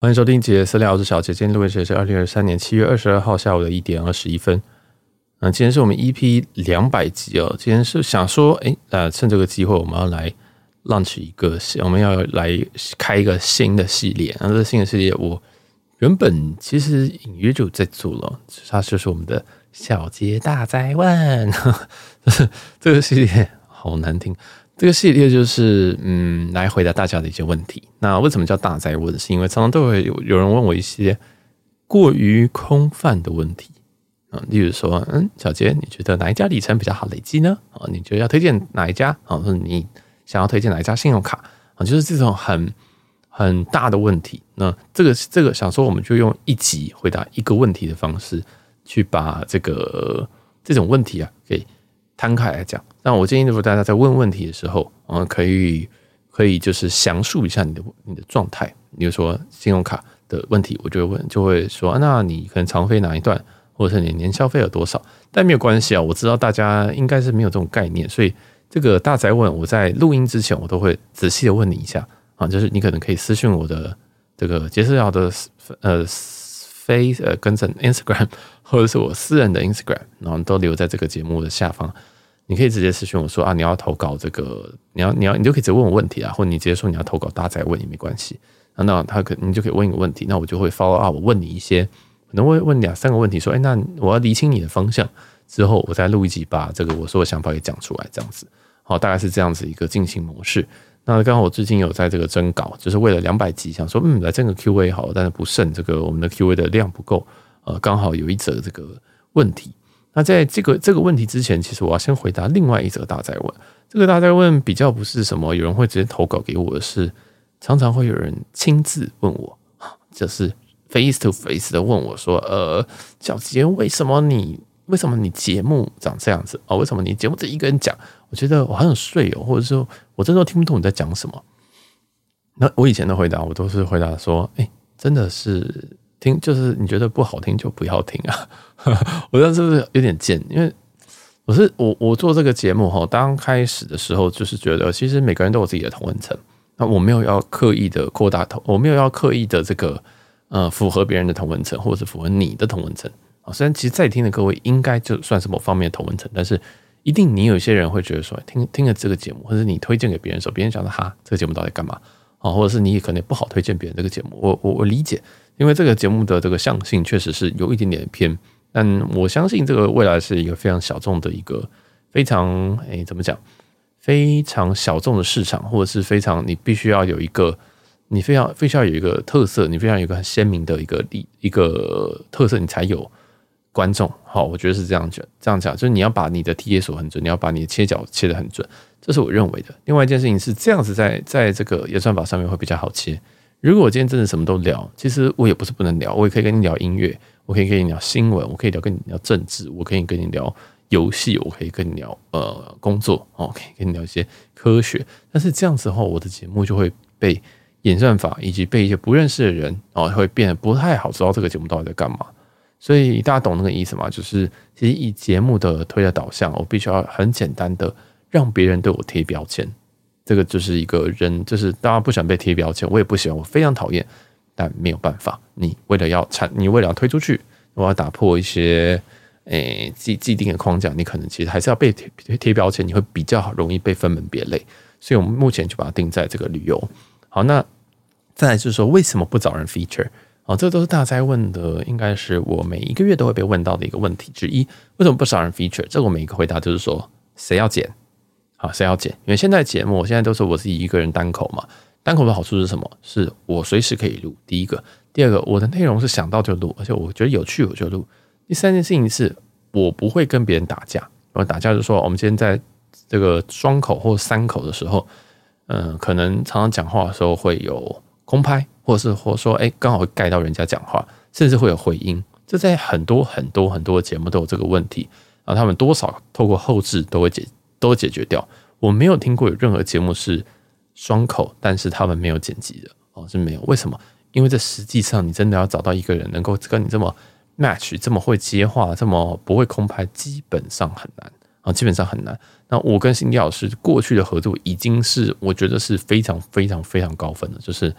欢迎收听杰私聊，我是小杰。今天录音时间是二零二三年七月二十二号下午的一点二十一分。嗯，今天是我们 EP 两百集哦。今天是想说，哎，呃，趁这个机会，我们要来 launch 一个，我们要来开一个新的系列。然后这个新的系列，我原本其实隐约就在做了，它就是我们的小杰大灾问。这个系列好难听。这个系列就是嗯，来回答大家的一些问题。那为什么叫大灾问？是因为常常都会有有人问我一些过于空泛的问题啊，例如说，嗯，小杰，你觉得哪一家里程比较好累积呢？啊，你觉得要推荐哪一家？啊，或者你想要推荐哪一家信用卡？啊，就是这种很很大的问题。那这个这个想说，我们就用一集回答一个问题的方式，去把这个这种问题啊给摊开来讲。那我建议，如果大家在问问题的时候，嗯，可以可以就是详述一下你的你的状态。比如说信用卡的问题，我就会问，就会说，那你可能常飞哪一段，或者是你年消费有多少？但没有关系啊，我知道大家应该是没有这种概念，所以这个大宅问，我在录音之前，我都会仔细的问你一下啊，就是你可能可以私信我的这个杰私聊的呃非呃跟着 Instagram，或者是我私人的 Instagram，然后都留在这个节目的下方。你可以直接私信我说啊，你要投稿这个，你要你要你就可以直接问我问题啊，或者你直接说你要投稿大哉问也没关系。那他可你就可以问一个问题，那我就会 follow up，我问你一些，可能会问两三个问题，说，哎，那我要厘清你的方向之后，我再录一集把这个我说的想法给讲出来，这样子，好，大概是这样子一个进行模式。那刚好我最近有在这个征稿，就是为了两百集，想说嗯来征个 Q&A 好，但是不慎这个我们的 Q&A 的量不够，呃，刚好有一则这个问题。那在这个这个问题之前，其实我要先回答另外一则大哉问。这个大哉问比较不是什么有人会直接投稿给我的是，常常会有人亲自问我，就是 face to face 的问我说：“呃，小杰，为什么你为什么你节目长这样子哦？为什么你节目只一个人讲？我觉得我很睡哦，或者说我真的听不懂你在讲什么。”那我以前的回答，我都是回答说：“哎，真的是。”听就是你觉得不好听就不要听啊！我这样是不是有点贱？因为我是我我做这个节目哈，刚开始的时候就是觉得其实每个人都有自己的同温层，那我没有要刻意的扩大同，我没有要刻意的这个呃符合别人的同温层，或者是符合你的同温层啊。虽然其实在听的各位应该就算是某方面的同温层，但是一定你有些人会觉得说听听了这个节目，或者你推荐给别人的时候，别人讲的哈，这个节目到底干嘛啊？或者是你也可能也不好推荐别人这个节目，我我我理解。因为这个节目的这个向性确实是有一点点偏，但我相信这个未来是一个非常小众的一个非常诶怎么讲，非常小众的市场，或者是非常你必须要有一个你非常非常有一个特色，你非常有一个很鲜明的一个一一个特色，你才有观众。好，我觉得是这样讲，这样讲就是你要把你的 TA 锁很准，你要把你的切角切得很准，这是我认为的。另外一件事情是这样子在，在在这个演算法上面会比较好切。如果我今天真的什么都聊，其实我也不是不能聊，我也可以跟你聊音乐，我可以跟你聊新闻，我可以聊跟你聊政治，我可以跟你聊游戏，我可以跟你聊呃工作，哦，可以跟你聊一些科学。但是这样子的话，我的节目就会被演算法以及被一些不认识的人哦，会变得不太好知道这个节目到底在干嘛。所以大家懂那个意思吗？就是其实以节目的推的导向，我必须要很简单的让别人对我贴标签。这个就是一个人，就是大家不喜欢被贴标签，我也不喜欢，我非常讨厌，但没有办法。你为了要产，你为了要推出去，我要打破一些诶既既定的框架，你可能其实还是要被贴贴标签，你会比较容易被分门别类。所以我们目前就把它定在这个旅游。好，那再来就是说，为什么不找人 feature？哦，这都是大哉问的，应该是我每一个月都会被问到的一个问题之一。为什么不找人 feature？这我每一个回答就是说，谁要剪？好，谁要剪？因为现在节目，我现在都是我自己一个人单口嘛。单口的好处是什么？是我随时可以录。第一个，第二个，我的内容是想到就录，而且我觉得有趣我就录。第三件事情是我不会跟别人打架。我打架就是说，我们今天在这个双口或三口的时候，嗯，可能常常讲话的时候会有空拍，或者是或说，哎，刚好会盖到人家讲话，甚至会有回音。这在很多很多很多的节目都有这个问题，然后他们多少透过后置都会解。都解决掉。我没有听过有任何节目是双口，但是他们没有剪辑的哦，是没有。为什么？因为这实际上你真的要找到一个人能够跟你这么 match，这么会接话，这么不会空拍，基本上很难啊，基本上很难。那我跟辛迪老师过去的合作已经是我觉得是非常非常非常高分的，就是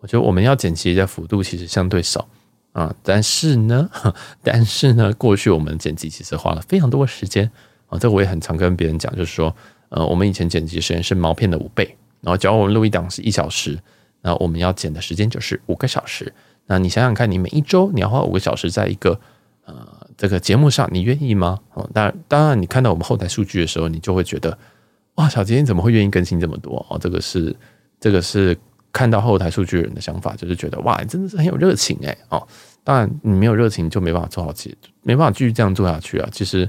我觉得我们要剪辑的幅度其实相对少啊，但是呢，但是呢，过去我们剪辑其实花了非常多的时间啊，这我也很常跟别人讲，就是说，呃，我们以前剪辑时间是毛片的五倍，然后假如我们录一档是一小时，那我们要剪的时间就是五个小时。那你想想看，你每一周你要花五个小时在一个呃这个节目上，你愿意吗？哦，当然，当然，你看到我们后台数据的时候，你就会觉得，哇，小杰你怎么会愿意更新这么多？哦，这个是这个是看到后台数据人的想法，就是觉得哇，你真的是很有热情哎哦。当然，你没有热情就没办法做好，其没办法继续这样做下去啊。其实，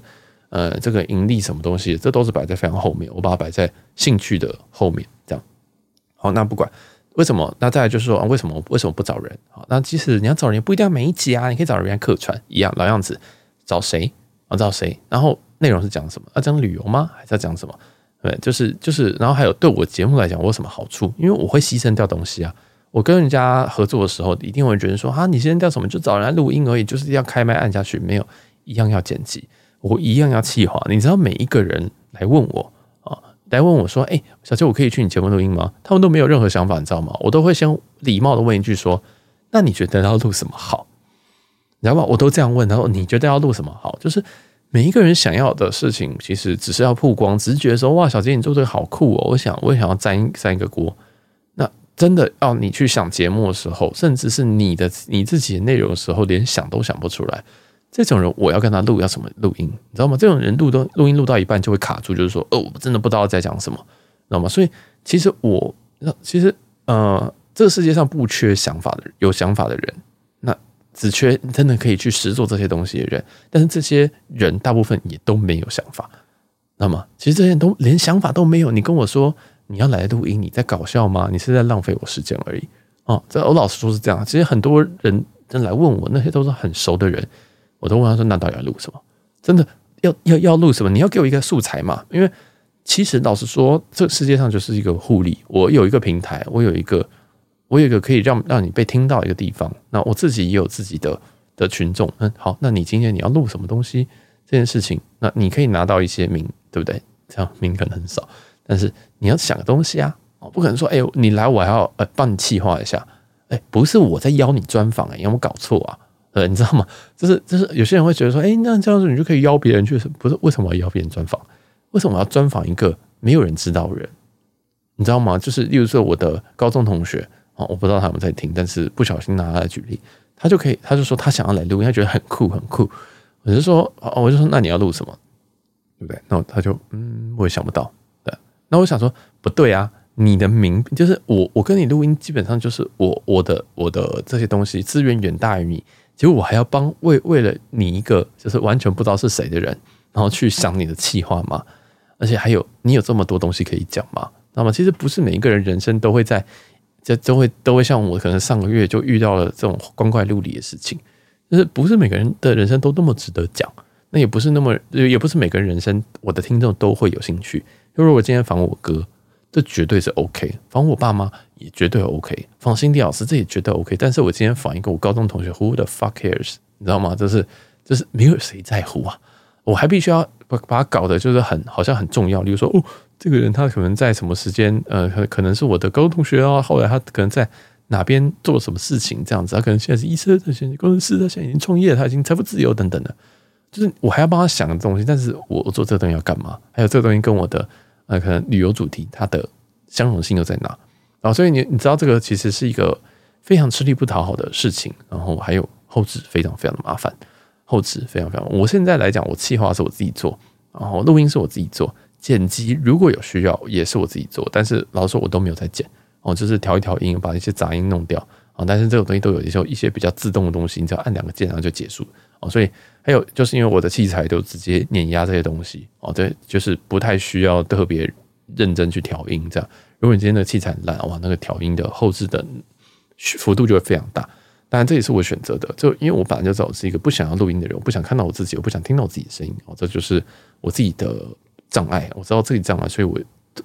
呃，这个盈利什么东西，这都是摆在非常后面，我把它摆在兴趣的后面，这样。好，那不管。为什么？那再来就是说啊，为什么为什么不找人？好，那即使你要找人，不一定要每一集啊，你可以找人家客串一样老样子，找谁啊？找谁？然后内容是讲什么？要讲旅游吗？还是要讲什么？对，就是就是，然后还有对我节目来讲，我有什么好处？因为我会牺牲掉东西啊。我跟人家合作的时候，一定会觉得说，啊，你牺牲掉什么？就找人来录音而已，就是要开麦按下去，没有一样要剪辑，我一样要气话。你知道每一个人来问我啊。来问我说：“哎，小杰，我可以去你节目录音吗？”他们都没有任何想法，你知道吗？我都会先礼貌的问一句说：“那你觉得要录什么好？”你知道吗？我都这样问。然后：“你觉得要录什么好？”就是每一个人想要的事情，其实只是要曝光，只是觉得说：“哇，小杰，你做这个好酷哦！”我想，我也想要沾沾一个锅。那真的要你去想节目的时候，甚至是你的你自己的内容的时候，连想都想不出来。这种人，我要跟他录要什么录音，你知道吗？这种人录都录音录到一半就会卡住，就是说，哦，我真的不知道在讲什么，知道吗？所以其实我，其实呃，这个世界上不缺想法的人，有想法的人，那只缺真的可以去实做这些东西的人。但是这些人大部分也都没有想法，那么其实这些人都连想法都没有。你跟我说你要来录音，你在搞笑吗？你是在浪费我时间而已。哦，这我老实说是这样。其实很多人真来问我，那些都是很熟的人。我都问他说：“那到底要录什么？真的要要要录什么？你要给我一个素材嘛？因为其实老实说，这世界上就是一个互利。我有一个平台，我有一个我有一个可以让让你被听到一个地方。那我自己也有自己的的群众。嗯，好，那你今天你要录什么东西？这件事情，那你可以拿到一些名，对不对？这样名可能很少，但是你要想个东西啊！哦，不可能说，哎，你来我还要呃帮你企划一下。哎，不是我在邀你专访，哎，有没有搞错啊？”你知道吗？就是就是，有些人会觉得说，哎，那这样子你就可以邀别人去，不是？为什么要邀别人专访？为什么要专访一个没有人知道的人？你知道吗？就是，例如说我的高中同学啊，我不知道他们在听，但是不小心拿他来举例，他就可以，他就说他想要来录音，他觉得很酷很酷。我就说，哦，我就说，那你要录什么？对不对？那他就，嗯，我也想不到。对，那我想说，不对啊，你的名就是我，我跟你录音，基本上就是我我的我的这些东西资源远大于你。结果我还要帮为为了你一个就是完全不知道是谁的人，然后去想你的气话吗？而且还有你有这么多东西可以讲吗？那么其实不是每一个人人生都会在，就都会都会像我可能上个月就遇到了这种光怪陆离的事情，就是不是每个人的人生都那么值得讲，那也不是那么也不是每个人人生我的听众都会有兴趣。就如果今天访我哥。这绝对是 OK，仿我爸妈也绝对 OK，访辛迪老师这也绝对 OK。但是我今天访一个我高中同学，Who the fuck cares？你知道吗？就是就是没有谁在乎啊！我还必须要把把它搞得就是很好像很重要。例如说，哦，这个人他可能在什么时间，呃，可能是我的高中同学啊。后来他可能在哪边做了什么事情这样子，他可能现在是医生，他现在工程师，他现在已经创业，他已经财富自由等等的。就是我还要帮他想的东西，但是我做这个东西要干嘛？还有这个东西跟我的。呃，可能旅游主题它的相容性又在哪？然后，所以你你知道这个其实是一个非常吃力不讨好的事情。然后还有后置非常非常的麻烦，后置非常非常。我现在来讲，我企划是我自己做，然后录音是我自己做，剪辑如果有需要也是我自己做。但是老实说，我都没有在剪，哦，就是调一调音，把一些杂音弄掉啊。但是这种东西都有一些一些比较自动的东西，你只要按两个键，然后就结束哦。所以。还有就是因为我的器材都直接碾压这些东西哦，对，就是不太需要特别认真去调音这样。如果你今天的器材烂，哇，那个调音的后置的幅度就会非常大。当然这也是我选择的，就因为我本来就知道我是一个不想要录音的人，我不想看到我自己，我不想听到我自己的声音哦，这就是我自己的障碍。我知道自己障碍，所以我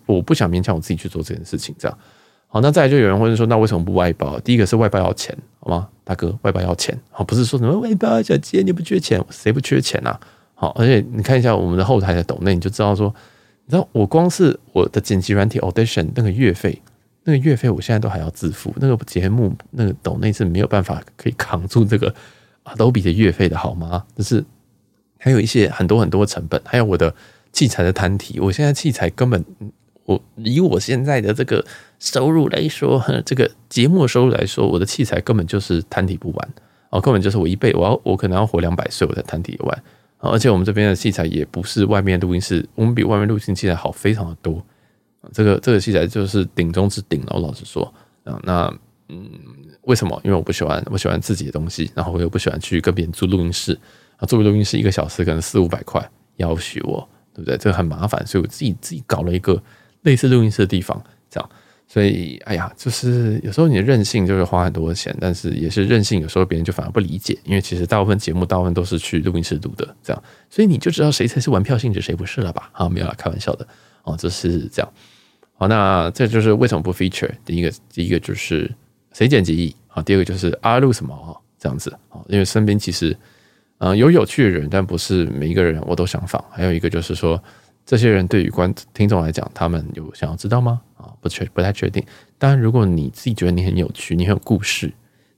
我不想勉强我自己去做这件事情这样。好，那再来就有人会说，那为什么不外包？第一个是外包要钱，好吗？大哥，外包要钱，好，不是说什么外包小姐你不缺钱，谁不缺钱啊？好，而且你看一下我们的后台的抖内，你就知道说，你知道我光是我的剪辑软体 Audition 那个月费那个月费我现在都还要自付，那个节目那个抖内是没有办法可以扛住这个 Adobe 的月费的好吗？就是还有一些很多很多成本，还有我的器材的摊体，我现在器材根本我以我现在的这个收入来说，这个节目收入来说，我的器材根本就是摊底不完哦，根本就是我一辈我要我可能要活两百岁我才摊底完。而且我们这边的器材也不是外面录音室，我们比外面录音器材好非常的多。这个这个器材就是顶中之顶了，我老实说啊，那嗯，为什么？因为我不喜欢，我喜欢自己的东西，然后我又不喜欢去跟别人租录音室啊，租个录音室一个小时可能四五百块，要许我，对不对？这个很麻烦，所以我自己自己搞了一个类似录音室的地方，这样。所以，哎呀，就是有时候你的任性就是花很多钱，但是也是任性，有时候别人就反而不理解，因为其实大部分节目大部分都是去录音室录的，这样，所以你就知道谁才是玩票性质，谁不是了吧？好，没有啦，开玩笑的哦，就是这样。好，那这就是为什么不 feature？第一个，第一个就是谁剪辑啊？第二个就是啊录什么啊？这样子啊，因为身边其实嗯有有趣的人，但不是每一个人我都想访。还有一个就是说。这些人对于观听众来讲，他们有想要知道吗？啊，不确不太确定。当然，如果你自己觉得你很有趣，你很有故事，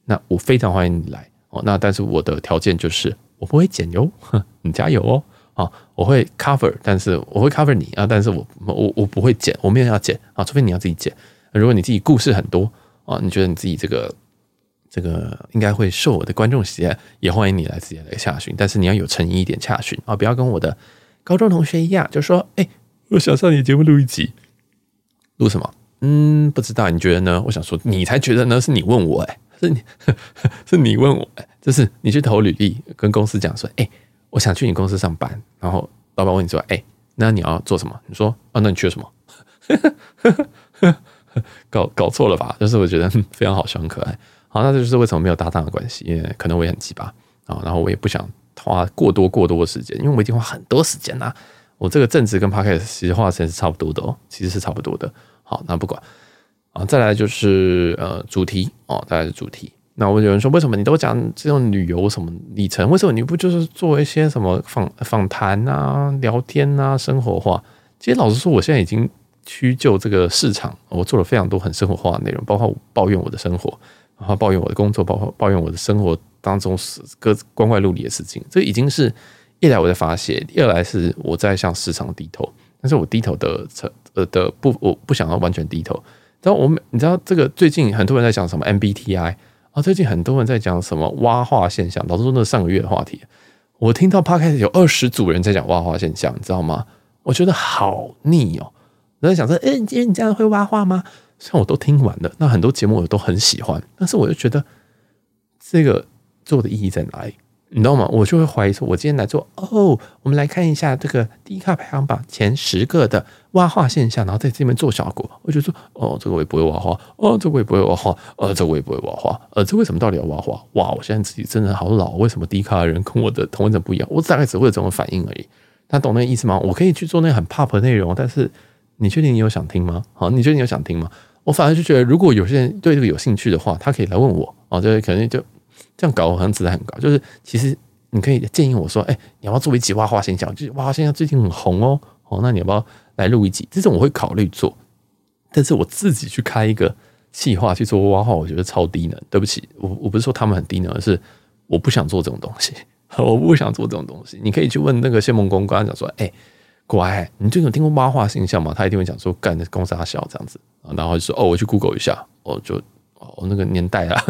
那我非常欢迎你来哦。那但是我的条件就是我不会剪哟，你加油哦。啊，我会 cover，但是我会 cover 你啊，但是我我我不会剪，我没有要剪啊，除非你要自己剪。如果你自己故事很多啊，你觉得你自己这个这个应该会受我的观众喜爱，也欢迎你来直接来洽询。但是你要有诚意一点洽询啊，不要跟我的。高中同学一样，就说：“哎、欸，我想上你节目录一集，录什么？嗯，不知道，你觉得呢？我想说，你才觉得呢？是你问我、欸，哎，是你，是你问我、欸，就是你去投履历，跟公司讲说，哎、欸，我想去你公司上班，然后老板问你说，哎、欸，那你要做什么？你说，啊，那你缺什么？搞搞错了吧？就是我觉得非常好笑，很可爱。好，那这就是为什么没有搭档的关系，因为可能我也很奇葩啊，然后我也不想。”花过多过多的时间，因为我已经花很多时间啦。我这个正职跟 Podcast 其实花的时间是差不多的哦，其实是差不多的。好，那不管啊，再来就是呃主题哦，再来是主题。那我有人说，为什么你都讲这种旅游什么里程？为什么你不就是做一些什么访访谈啊、聊天啊、生活化？其实老实说，我现在已经屈就这个市场，我做了非常多很生活化的内容，包括抱怨我的生活。然后抱怨我的工作，包括抱怨我的生活当中是各光怪陆离的事情，这已经是一来我在发泄，二来是我在向市场低头。但是我低头的成呃的不，我不想要完全低头。然后我你知道这个最近很多人在讲什么 MBTI 啊，最近很多人在讲什么蛙化现象，老实说那上个月的话题。我听到 p o c a s t 有二十组人在讲蛙化现象，你知道吗？我觉得好腻哦。我在想说，哎，今天你这样会蛙化吗？虽然我都听完了，那很多节目我都很喜欢，但是我就觉得这个做的意义在哪里？你知道吗？我就会怀疑说，我今天来做哦，我们来看一下这个低卡排行榜前十个的挖化现象，然后在这边做效果。我就说，哦，这个我也不会挖画，哦，这个我也不会挖画，呃，这个我也不会挖画，呃，这为什么到底要挖画？哇，我现在自己真的好老，为什么低卡的人跟我的同温层不一样？我大概只会这种反应而已。他懂那个意思吗？我可以去做那个很 pop 的内容，但是你确定你有想听吗？好，你确定你有想听吗？我反而就觉得，如果有些人对这个有兴趣的话，他可以来问我哦，就可能就这样搞，好像质量很高。就是其实你可以建议我说，哎，你要不要做一集蛙化现象？就是蛙化现象最近很红哦，哦，那你要不要来录一集？这种我会考虑做，但是我自己去开一个企划去做蛙化，我觉得超低能。对不起，我我不是说他们很低能，而是我不想做这种东西，我不想做这种东西。你可以去问那个谢孟恭，刚刚讲说，哎。乖，你最近有听过蛙化现象吗？他一定会讲说，干的公司小这样子，然后就说哦，我去 Google 一下，哦，就哦那个年代啊，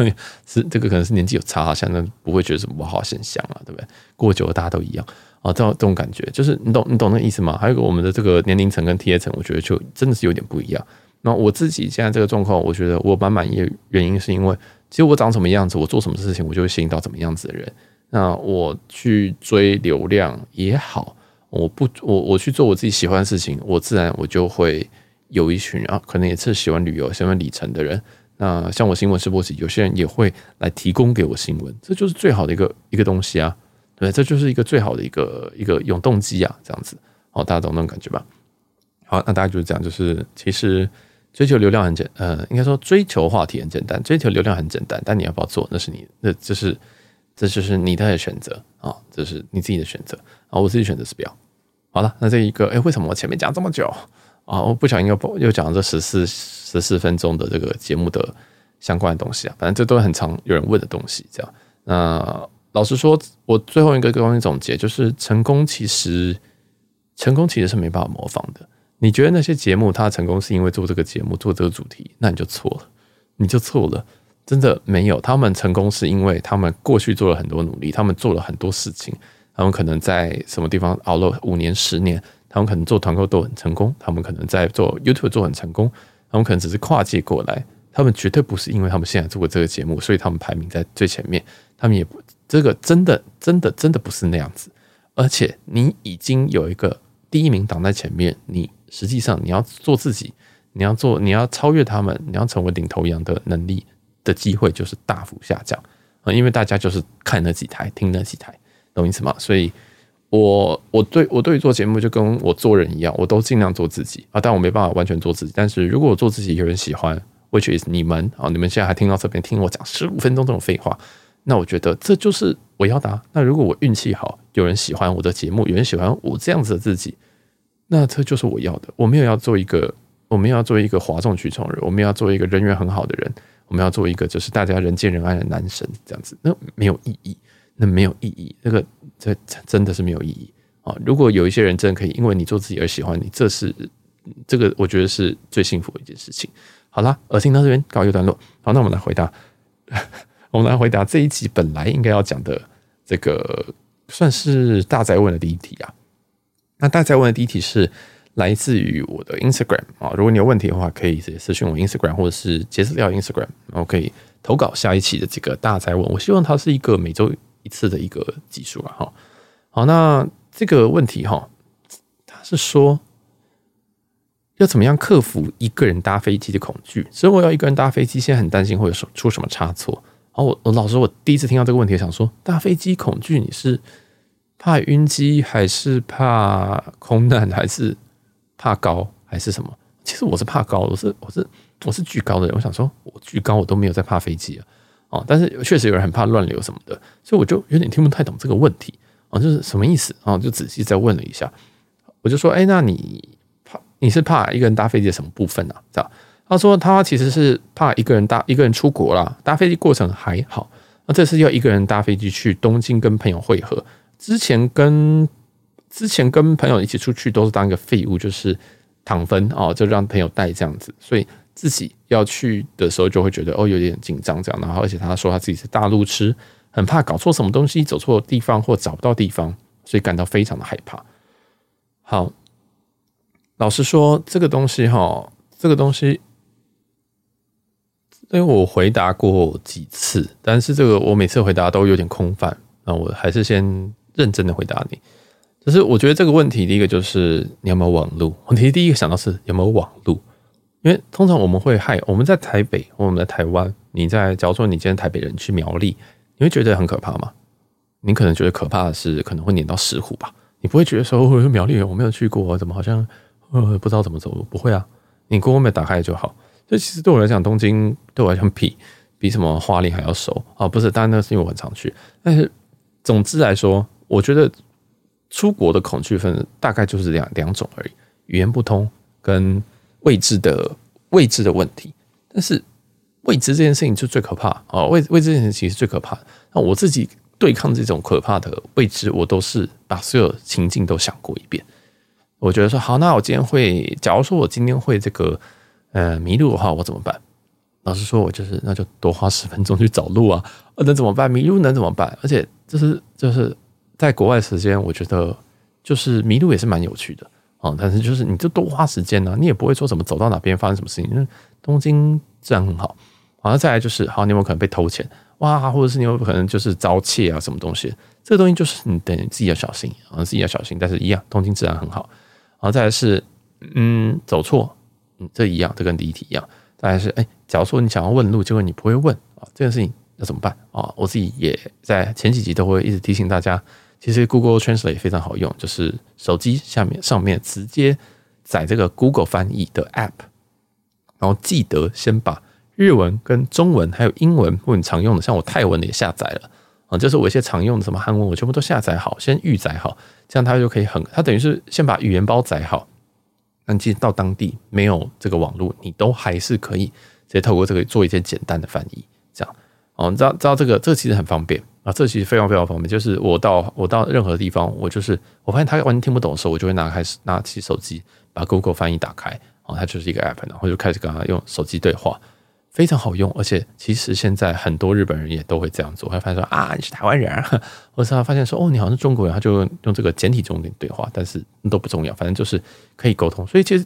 是这个可能是年纪有差，现在不会觉得什么不好现象啊，对不对？过久了大家都一样啊，这种这种感觉，就是你懂你懂那意思吗？还有个我们的这个年龄层跟 TA 层，我觉得就真的是有点不一样。那我自己现在这个状况，我觉得我蛮满意原因是因为，其实我长什么样子，我做什么事情，我就会吸引到怎么样子的人。那我去追流量也好。我不，我我去做我自己喜欢的事情，我自然我就会有一群啊，可能也是喜欢旅游、喜欢里程的人。那像我新闻试播集，有些人也会来提供给我新闻，这就是最好的一个一个东西啊，对，这就是一个最好的一个一个永动机啊，这样子，好，大家懂那种感觉吧？好，那大家就是这样，就是其实追求流量很简，呃，应该说追求话题很简单，追求流量很简单，但你要不要做，那是你，那这是这就是你的选择啊，这是你自己的选择啊，我自己选择是不要。好了，那这一个，哎，为什么我前面讲这么久啊，我不小心又又讲了这十四十四分钟的这个节目的相关的东西啊，反正这都很常有人问的东西。这样，那老实说，我最后一个东西总结就是，成功其实成功其实是没办法模仿的。你觉得那些节目它成功是因为做这个节目做这个主题，那你就错了，你就错了。真的没有，他们成功是因为他们过去做了很多努力，他们做了很多事情，他们可能在什么地方熬了五年、十年，他们可能做团购都很成功，他们可能在做 YouTube 做很成功，他们可能只是跨界过来，他们绝对不是因为他们现在做过这个节目，所以他们排名在最前面，他们也不，这个真的真的真的不是那样子，而且你已经有一个第一名挡在前面，你实际上你要做自己，你要做，你要超越他们，你要成为领头羊的能力。的机会就是大幅下降啊，因为大家就是看那几台，听那几台，懂意思吗？所以我我对我对于做节目就跟我做人一样，我都尽量做自己啊，但我没办法完全做自己。但是如果我做自己有人喜欢，which is 你们啊，你们现在还听到这边听我讲十五分钟这种废话，那我觉得这就是我要的。那如果我运气好，有人喜欢我的节目，有人喜欢我这样子的自己，那这就是我要的。我没有要做一个，我没有要做一个哗众取宠的人，我没有要做一个人缘很好的人。我们要做一个就是大家人见人爱的男神这样子，那没有意义，那没有意义，那个这真的是没有意义啊！如果有一些人真的可以因为你做自己而喜欢你，这是这个我觉得是最幸福的一件事情。好啦，恶心到这边告一个段落。好，那我们来回答，我们来回答这一集本来应该要讲的这个算是大宅问的第一题啊。那大宅问的第一题是。来自于我的 Instagram 啊，如果你有问题的话，可以直接私信我 Instagram 或者是杰斯廖 Instagram，然后可以投稿下一期的这个大宅问。我希望它是一个每周一次的一个集数啊，哈。好，那这个问题哈，他是说要怎么样克服一个人搭飞机的恐惧？所以我要一个人搭飞机，现在很担心会有出什么差错。然后我我老实，我第一次听到这个问题，想说搭飞机恐惧，你是怕晕机，还是怕空难，还是？怕高还是什么？其实我是怕高，我是我是我是惧高的人。我想说，我惧高，我都没有在怕飞机啊。哦，但是确实有人很怕乱流什么的，所以我就有点听不太懂这个问题啊，就是什么意思啊？就仔细再问了一下，我就说，哎，那你怕你是怕一个人搭飞机的什么部分啊？这样，他说他其实是怕一个人搭一个人出国啦，搭飞机过程还好，那这次要一个人搭飞机去东京跟朋友会合，之前跟。之前跟朋友一起出去都是当一个废物，就是躺分哦，就让朋友带这样子，所以自己要去的时候就会觉得哦有点紧张这样。然后而且他说他自己是大路痴，很怕搞错什么东西，走错地方或找不到地方，所以感到非常的害怕。好，老实说这个东西哈，这个东西，因为我回答过几次，但是这个我每次回答都有点空泛，那我还是先认真的回答你。可是我觉得这个问题，第一个就是你有没有网路。问题第一个想到是有没有网路，因为通常我们会害我们在台北，我们在台湾，你在假如说你今天台北人去苗栗，你会觉得很可怕吗？你可能觉得可怕的是可能会黏到石虎吧，你不会觉得说苗栗我没有去过，怎么好像呃不知道怎么走路，不会啊，你 Google 打开就好。所以其实对我来讲，东京对我来讲比比什么花莲还要熟啊，不是，当然那是因为我很常去，但是总之来说，我觉得。出国的恐惧分大概就是两两种而已，语言不通跟未知的未知的问题。但是未知这件事情就最可怕啊！未未知这件事情是最可怕的。那我自己对抗这种可怕的未知，我都是把所有情境都想过一遍。我觉得说好，那我今天会，假如说我今天会这个呃迷路的话，我怎么办？老实说，我就是那就多花十分钟去找路啊！那怎么办？迷路能怎么办？而且就是就是。在国外时间，我觉得就是迷路也是蛮有趣的啊。但是就是你就多花时间呢，你也不会说什么走到哪边发生什么事情。因为东京治安很好，好像再来就是好，你有没有可能被偷钱哇？或者是你有没有可能就是遭窃啊？什么东西？这个东西就是你等自己要小心啊，自己要小心。但是一样，东京治安很好。然后再来是嗯，走错，嗯，这一样，这跟第一题一样。再来是哎，假如说你想要问路，结果你不会问啊，这件事情要怎么办啊？我自己也在前几集都会一直提醒大家。其实 Google Translate 也非常好用，就是手机下面上面直接载这个 Google 翻译的 App，然后记得先把日文跟中文还有英文或你常用的，像我泰文的也下载了啊，就是我一些常用的什么韩文我全部都下载好，先预载好，这样它就可以很，它等于是先把语言包载好，那你到当地没有这个网络，你都还是可以直接透过这个做一些简单的翻译，这样。哦，你知道知道这个这个其实很方便。啊，这其实非常非常方便。就是我到我到任何地方，我就是我发现他完全听不懂的时候，我就会拿开拿起手机把 Google 翻译打开，哦，它就是一个 app，然后就开始跟他用手机对话。非常好用，而且其实现在很多日本人也都会这样做。他发现说啊，你是台湾人，或者他发现说哦，你好像是中国人，他就用这个简体中文对话，但是都不重要，反正就是可以沟通。所以其实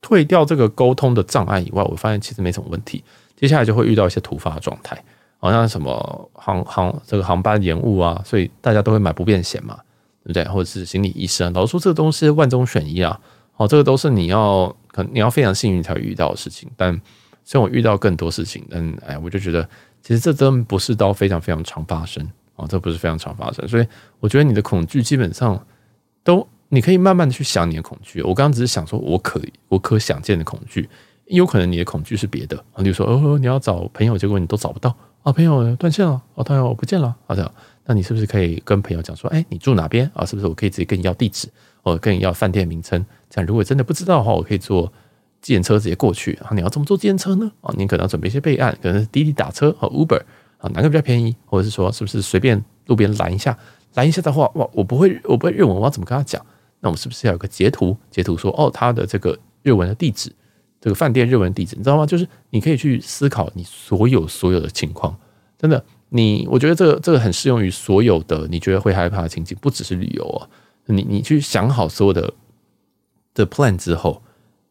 退掉这个沟通的障碍以外，我发现其实没什么问题。接下来就会遇到一些突发状态，好像什么航航这个航班延误啊，所以大家都会买不便险嘛，对不对？或者是心理医生，老实说这个东西万中选一啊，哦，这个都是你要可能你要非常幸运才会遇到的事情，但。虽然我遇到更多事情，但哎，我就觉得其实这真不是都非常非常常发生啊、这不是非常常发生。所以我觉得你的恐惧基本上都你可以慢慢的去想你的恐惧。我刚刚只是想说我可以我可想见的恐惧，有可能你的恐惧是别的啊，比如说哦，你要找朋友，结果你都找不到啊，朋友断线了，哦，朋友我不见了，好的，那你是不是可以跟朋友讲说，哎，你住哪边啊？是不是我可以直接跟你要地址，我跟你要饭店名称？这样如果真的不知道的话，我可以坐。计程车直接过去啊？你要怎么坐计程车呢？啊，你可能要准备一些备案，可能是滴滴打车和 Uber 啊，哪个比较便宜？或者是说，是不是随便路边拦一下？拦一下的话，哇，我不会，我不会日文，我要怎么跟他讲？那我们是不是要有个截图？截图说，哦，他的这个日文的地址，这个饭店日文地址，你知道吗？就是你可以去思考你所有所有的情况，真的，你我觉得这个这个很适用于所有的你觉得会害怕的情景，不只是旅游啊。你你去想好所有的的 plan 之后。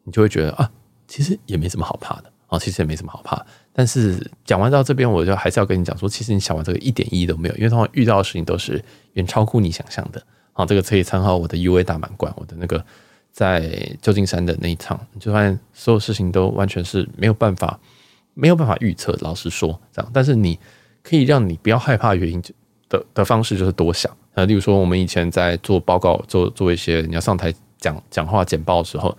你就会觉得啊，其实也没什么好怕的啊，其实也没什么好怕。但是讲完到这边，我就还是要跟你讲说，其实你想完这个一点意义都没有，因为通常遇到的事情都是远超乎你想象的。啊，这个可以参考我的 UA 大满贯，我的那个在旧金山的那一场，你就发现所有事情都完全是没有办法，没有办法预测。老实说，这样，但是你可以让你不要害怕原因的的方式就是多想啊。例如说，我们以前在做报告、做做一些你要上台讲讲话、简报的时候。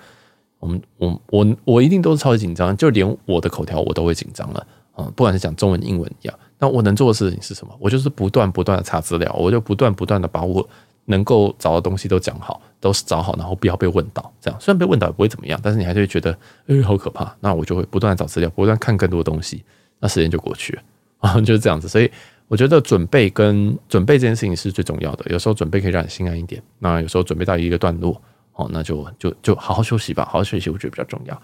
我们我我我一定都是超级紧张，就连我的口条我都会紧张了啊！不管是讲中文、英文一样，那我能做的事情是什么？我就是不断不断的查资料，我就不断不断的把我能够找的东西都讲好，都是找好，然后不要被问到。这样虽然被问到也不会怎么样，但是你还是会觉得哎、好可怕。那我就会不断找资料，不断看更多东西，那时间就过去了啊，就是这样子。所以我觉得准备跟准备这件事情是最重要的。有时候准备可以让你心安一点，那有时候准备到一个段落。哦，那就就就好好休息吧，好好休息，我觉得比较重要。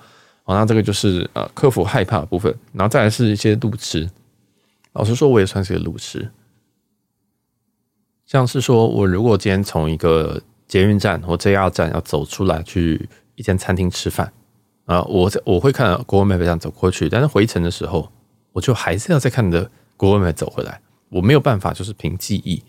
好，那这个就是呃克服害怕的部分，然后再来是一些路痴。老实说，我也算是个路痴。像是说我如果今天从一个捷运站或 JR 站要走出来去一间餐厅吃饭啊，我我会看 Google Map 这样走过去，但是回程的时候，我就还是要再看着 Google Map 走回来，我没有办法就是凭记忆。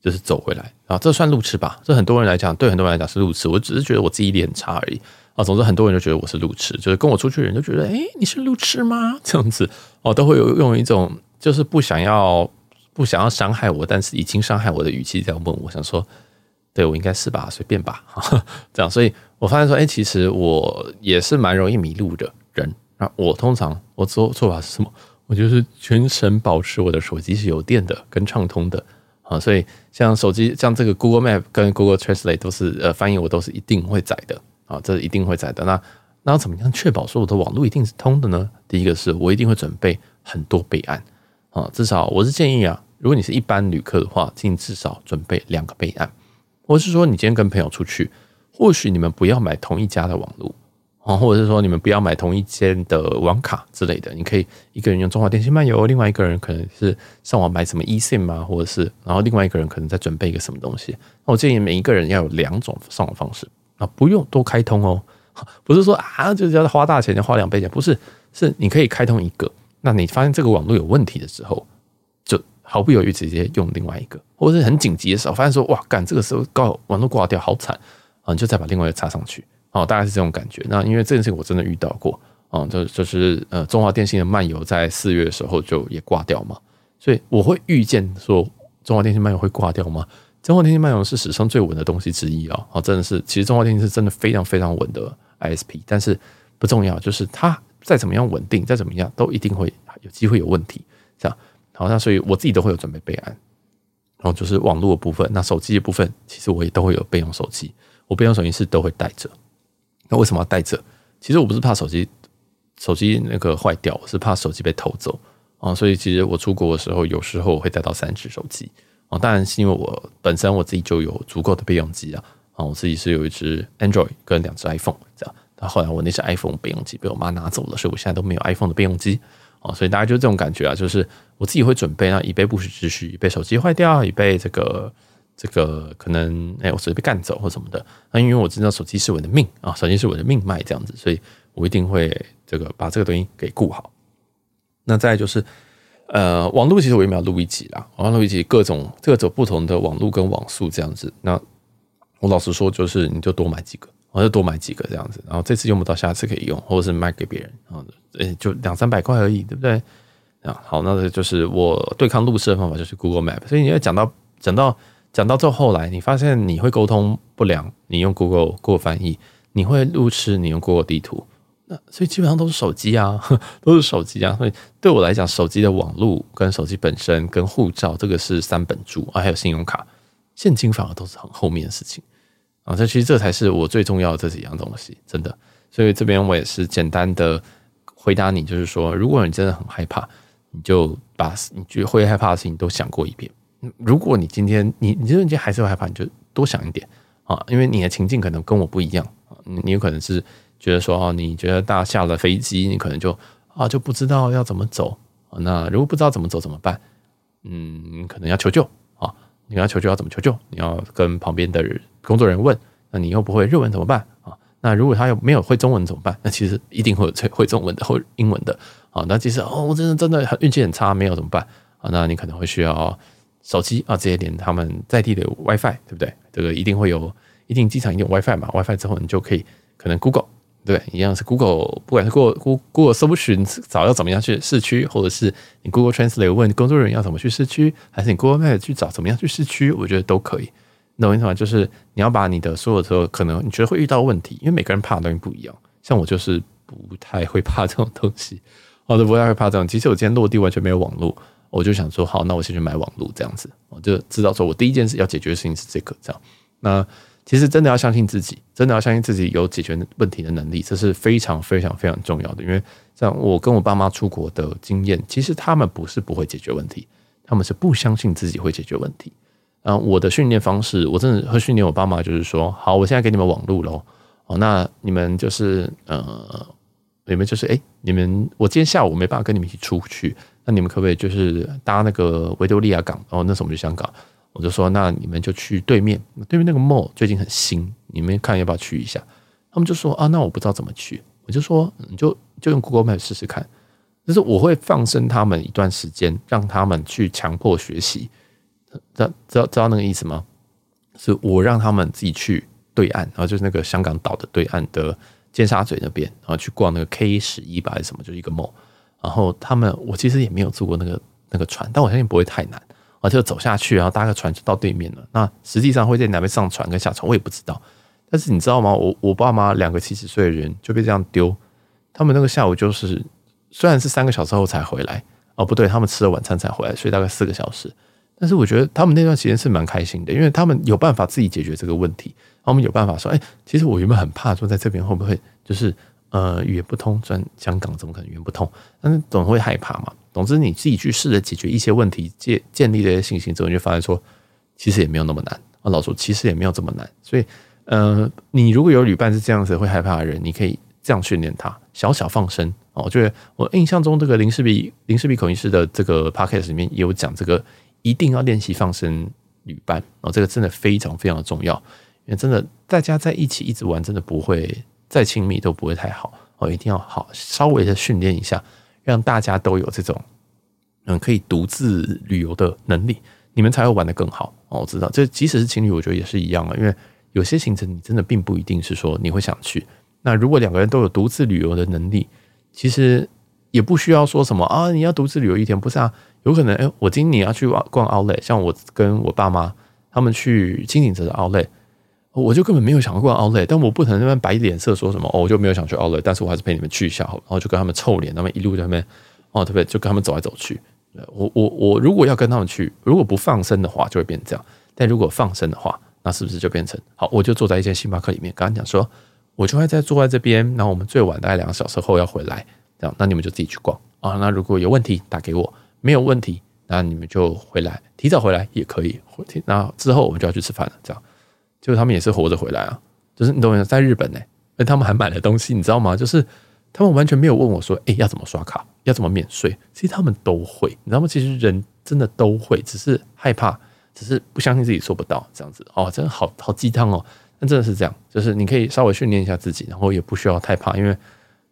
就是走回来啊，这算路痴吧？这很多人来讲，对很多人来讲是路痴。我只是觉得我记忆力很差而已啊。总之，很多人就觉得我是路痴，就是跟我出去的人就觉得，哎，你是路痴吗？这样子哦，都会有用一种就是不想要不想要伤害我，但是已经伤害我的语气这样问我，想说，对我应该是吧？随便吧，这样。所以我发现说，哎，其实我也是蛮容易迷路的人。那我通常我做做法是什么？我就是全程保持我的手机是有电的跟畅通的。啊，所以像手机，像这个 Google Map 跟 Google Translate 都是呃翻译，我都是一定会载的啊，这是一定会载的。那那怎么样确保说我的网络一定是通的呢？第一个是我一定会准备很多备案啊，至少我是建议啊，如果你是一般旅客的话，请至少准备两个备案，或是说你今天跟朋友出去，或许你们不要买同一家的网络。啊，或者是说你们不要买同一间的网卡之类的，你可以一个人用中华电信漫游，另外一个人可能是上网买什么 eSIM 啊，或者是然后另外一个人可能在准备一个什么东西。那我建议每一个人要有两种上网方式。啊，不用多开通哦，不是说啊就是要花大钱要花两倍钱，不是，是你可以开通一个，那你发现这个网络有问题的时候，毫不犹豫直接用另外一个，或者是很紧急的时候，发现说哇干这个时候刚网络挂掉好惨啊，你就再把另外一个插上去。哦，大概是这种感觉。那因为这件事情我真的遇到过，哦，就就是呃，中华电信的漫游在四月的时候就也挂掉嘛，所以我会预见说中华电信漫游会挂掉吗？中华电信漫游是史上最稳的东西之一啊，哦，真的是，其实中华电信是真的非常非常稳的 ISP，但是不重要，就是它再怎么样稳定，再怎么样都一定会有机会有问题，好，那所以我自己都会有准备备案，然后就是网络的部分，那手机的部分，其实我也都会有备用手机，我备用手机是都会带着。那为什么要带着？其实我不是怕手机手机那个坏掉，我是怕手机被偷走啊。所以其实我出国的时候，有时候我会带到三只手机啊。当然是因为我本身我自己就有足够的备用机啊。啊，我自己是有一只 Android 跟两只 iPhone 这样。但后来我那只 iPhone 备用机被我妈拿走了，所以我现在都没有 iPhone 的备用机啊。所以大家就这种感觉啊，就是我自己会准备啊，以备不时之需，以备手机坏掉，以备这个。这个可能哎，我随便被干走或什么的，那因为我知道手机是我的命啊，手机是我的命脉这样子，所以我一定会这个把这个东西给顾好。那再就是呃，网络其实我也没有录一集啦，网络一集各种各种不同的网络跟网速这样子。那我老实说，就是你就多买几个，我就多买几个这样子，然后这次用不到，下次可以用，或者是卖给别人啊，诶，就两三百块而已，对不对？啊，好，那这就是我对抗路痴的方法，就是 Google Map。所以你要讲到讲到。讲到这后来，你发现你会沟通不良，你用 Google Google 翻译；你会路痴，你用 Google 地图。那所以基本上都是手机啊，都是手机啊。所以对我来讲，手机的网络跟手机本身跟护照这个是三本柱啊，还有信用卡，现金反而都是很后面的事情啊。这其实这才是我最重要的这几样东西，真的。所以这边我也是简单的回答你，就是说，如果你真的很害怕，你就把你觉得会害怕的事情都想过一遍。如果你今天你你这瞬间还是会害怕，你就多想一点啊，因为你的情境可能跟我不一样，你有可能是觉得说哦，你觉得大家下了飞机，你可能就啊就不知道要怎么走啊，那如果不知道怎么走怎么办？嗯，可能要求救啊，你要求救要怎么求救？你要跟旁边的人工作人员问，那你又不会日文怎么办啊？那如果他又没有会中文怎么办？那其实一定会有会中文的或英文的啊，那其实哦，我真的真的很运气很差，没有怎么办啊？那你可能会需要。手机啊，这些连他们在地的 WiFi，对不对？这个一定会有，一定机场一定有 WiFi 嘛？WiFi 之后，你就可以可能 Google，对，一样是 Google，不管是 Google Google 搜寻找要怎么样去市区，或者是你 Google Translate 问工作人员要怎么去市区，还是你 Google Map 去找怎么样去市区，我觉得都可以。懂我意思吗，就是你要把你的所有的可能你觉得会遇到问题，因为每个人怕的东西不一样。像我就是不太会怕这种东西，我都不太会怕这种。其实我今天落地完全没有网络。我就想说，好，那我先去买网络这样子，我就知道说我第一件事要解决的事情是这个，这样。那其实真的要相信自己，真的要相信自己有解决问题的能力，这是非常非常非常重要的。因为像我跟我爸妈出国的经验，其实他们不是不会解决问题，他们是不相信自己会解决问题。啊，我的训练方式，我真的会训练我爸妈，就是说，好，我现在给你们网路喽，哦，那你们就是呃，你们就是诶，你们我今天下午没办法跟你们一起出去。那你们可不可以就是搭那个维多利亚港？哦，那时候我们去香港，我就说，那你们就去对面，对面那个 mall 最近很新，你们看要不要去一下？他们就说啊，那我不知道怎么去。我就说，你就就用 Google Map 试试看。就是我会放生他们一段时间，让他们去强迫学习。知道知道知道那个意思吗？是我让他们自己去对岸，然后就是那个香港岛的对岸的尖沙咀那边，然后去逛那个 K 十一吧还是什么，就是一个 mall。然后他们，我其实也没有坐过那个那个船，但我相信不会太难，而且走下去，然后搭个船就到对面了。那实际上会在哪边上船跟下船，我也不知道。但是你知道吗？我我爸妈两个七十岁的人就被这样丢，他们那个下午就是虽然是三个小时后才回来，哦不对，他们吃了晚餐才回来，所以大概四个小时。但是我觉得他们那段时间是蛮开心的，因为他们有办法自己解决这个问题，他们有办法说，哎，其实我原本很怕说在这边会不会就是。呃，语言不通，转香港怎么可能语言不通？但是总会害怕嘛。总之，你自己去试着解决一些问题，建建立这些信心之后，你就发现说，其实也没有那么难。啊，老说其实也没有这么难。所以，呃，你如果有旅伴是这样子会害怕的人，你可以这样训练他，小小放生。哦，我觉得我印象中这个林氏璧林氏璧口音师的这个 podcast 里面也有讲这个，一定要练习放生旅伴。哦，这个真的非常非常的重要，因为真的大家在一起一直玩，真的不会。再亲密都不会太好哦，一定要好稍微的训练一下，让大家都有这种嗯可以独自旅游的能力，你们才会玩得更好哦。我知道，这即使是情侣，我觉得也是一样的，因为有些行程你真的并不一定是说你会想去。那如果两个人都有独自旅游的能力，其实也不需要说什么啊，你要独自旅游一天，不是啊？有可能哎，我今年要去逛 Outlet，像我跟我爸妈他们去轻井泽的 Outlet。我就根本没有想过逛 Outlet，但我不可能那边摆脸色说什么哦，我就没有想去 Outlet，但是我还是陪你们去一下好，然后就跟他们臭脸，他们一路在那边哦，特别就跟他们走来走去。我我我如果要跟他们去，如果不放生的话，就会变成这样；但如果放生的话，那是不是就变成好？我就坐在一间星巴克里面，刚刚讲说，我就会在坐在这边，然后我们最晚大概两个小时后要回来，这样，那你们就自己去逛啊。那如果有问题打给我，没有问题，那你们就回来，提早回来也可以。那之后我们就要去吃饭了，这样。结果他们也是活着回来啊，就是你懂吗？在日本呢，而他们还买了东西，你知道吗？就是他们完全没有问我说，哎，要怎么刷卡，要怎么免税，其实他们都会，你知道吗？其实人真的都会，只是害怕，只是不相信自己做不到，这样子哦，真的好好鸡汤哦。那真的是这样，就是你可以稍微训练一下自己，然后也不需要太怕，因为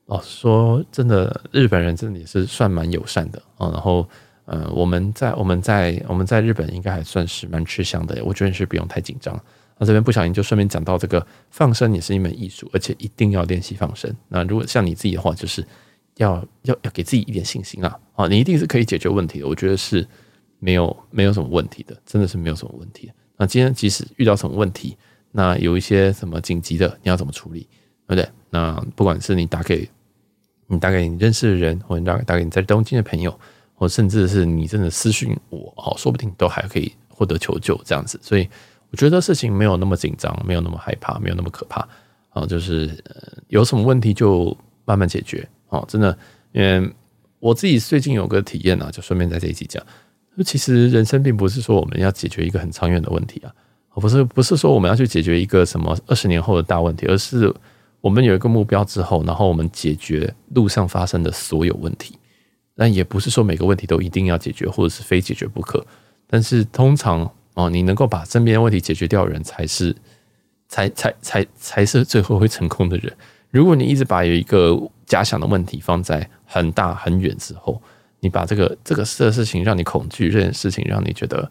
哦，说真的，日本人真的也是算蛮友善的啊。然后，呃，我们在我们在我们在日本应该还算是蛮吃香的，我觉得是不用太紧张。那这边不小心就顺便讲到这个放生也是一门艺术，而且一定要练习放生。那如果像你自己的话，就是要要要给自己一点信心啊！啊，你一定是可以解决问题的，我觉得是没有没有什么问题的，真的是没有什么问题。那今天即使遇到什么问题，那有一些什么紧急的，你要怎么处理，对不对？那不管是你打给你打给你认识的人，或者打给打给你在东京的朋友，或甚至是你真的私讯我，哦，说不定都还可以获得求救这样子。所以我觉得事情没有那么紧张，没有那么害怕，没有那么可怕啊。就是有什么问题就慢慢解决哦。真的，嗯我自己最近有个体验啊，就顺便在这一集讲，其实人生并不是说我们要解决一个很长远的问题啊。不是不是说我们要去解决一个什么二十年后的大问题，而是我们有一个目标之后，然后我们解决路上发生的所有问题。但也不是说每个问题都一定要解决，或者是非解决不可。但是通常哦，你能够把身边的问题解决掉的人，才是才才才才是最后会成功的人。如果你一直把有一个假想的问题放在很大很远之后，你把这个这个事的事情让你恐惧，这件事情让你觉得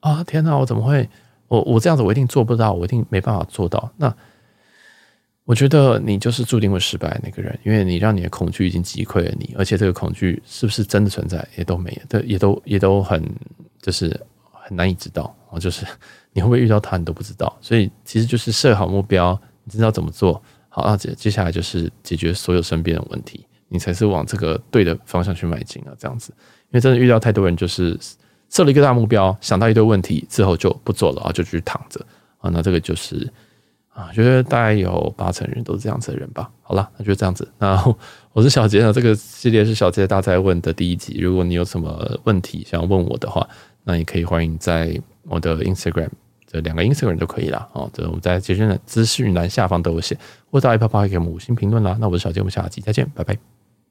啊，天哪，我怎么会？我我这样子我一定做不到，我一定没办法做到。那我觉得你就是注定会失败的那个人，因为你让你的恐惧已经击溃了你，而且这个恐惧是不是真的存在，也都没有，也都也都很就是很难以知道。啊，就是 你会不会遇到他，你都不知道。所以其实就是设好目标，你知道怎么做好，那接接下来就是解决所有身边的问题，你才是往这个对的方向去迈进啊。这样子，因为真的遇到太多人就是。设了一个大目标，想到一堆问题之后就不做了啊，就去躺着啊。那这个就是啊，觉得大概有八成人都是这样子的人吧。好了，那就这样子。那我是小杰呢，这个系列是小杰大在问的第一集。如果你有什么问题想要问我的话，那也可以欢迎在我的 Instagram 这两个 Instagram 就可以啦。哦，这我们在节目的资讯栏下方都有写，或者 Apple Park 给我们五星评论啦。那我是小杰，我们下集再见，拜拜。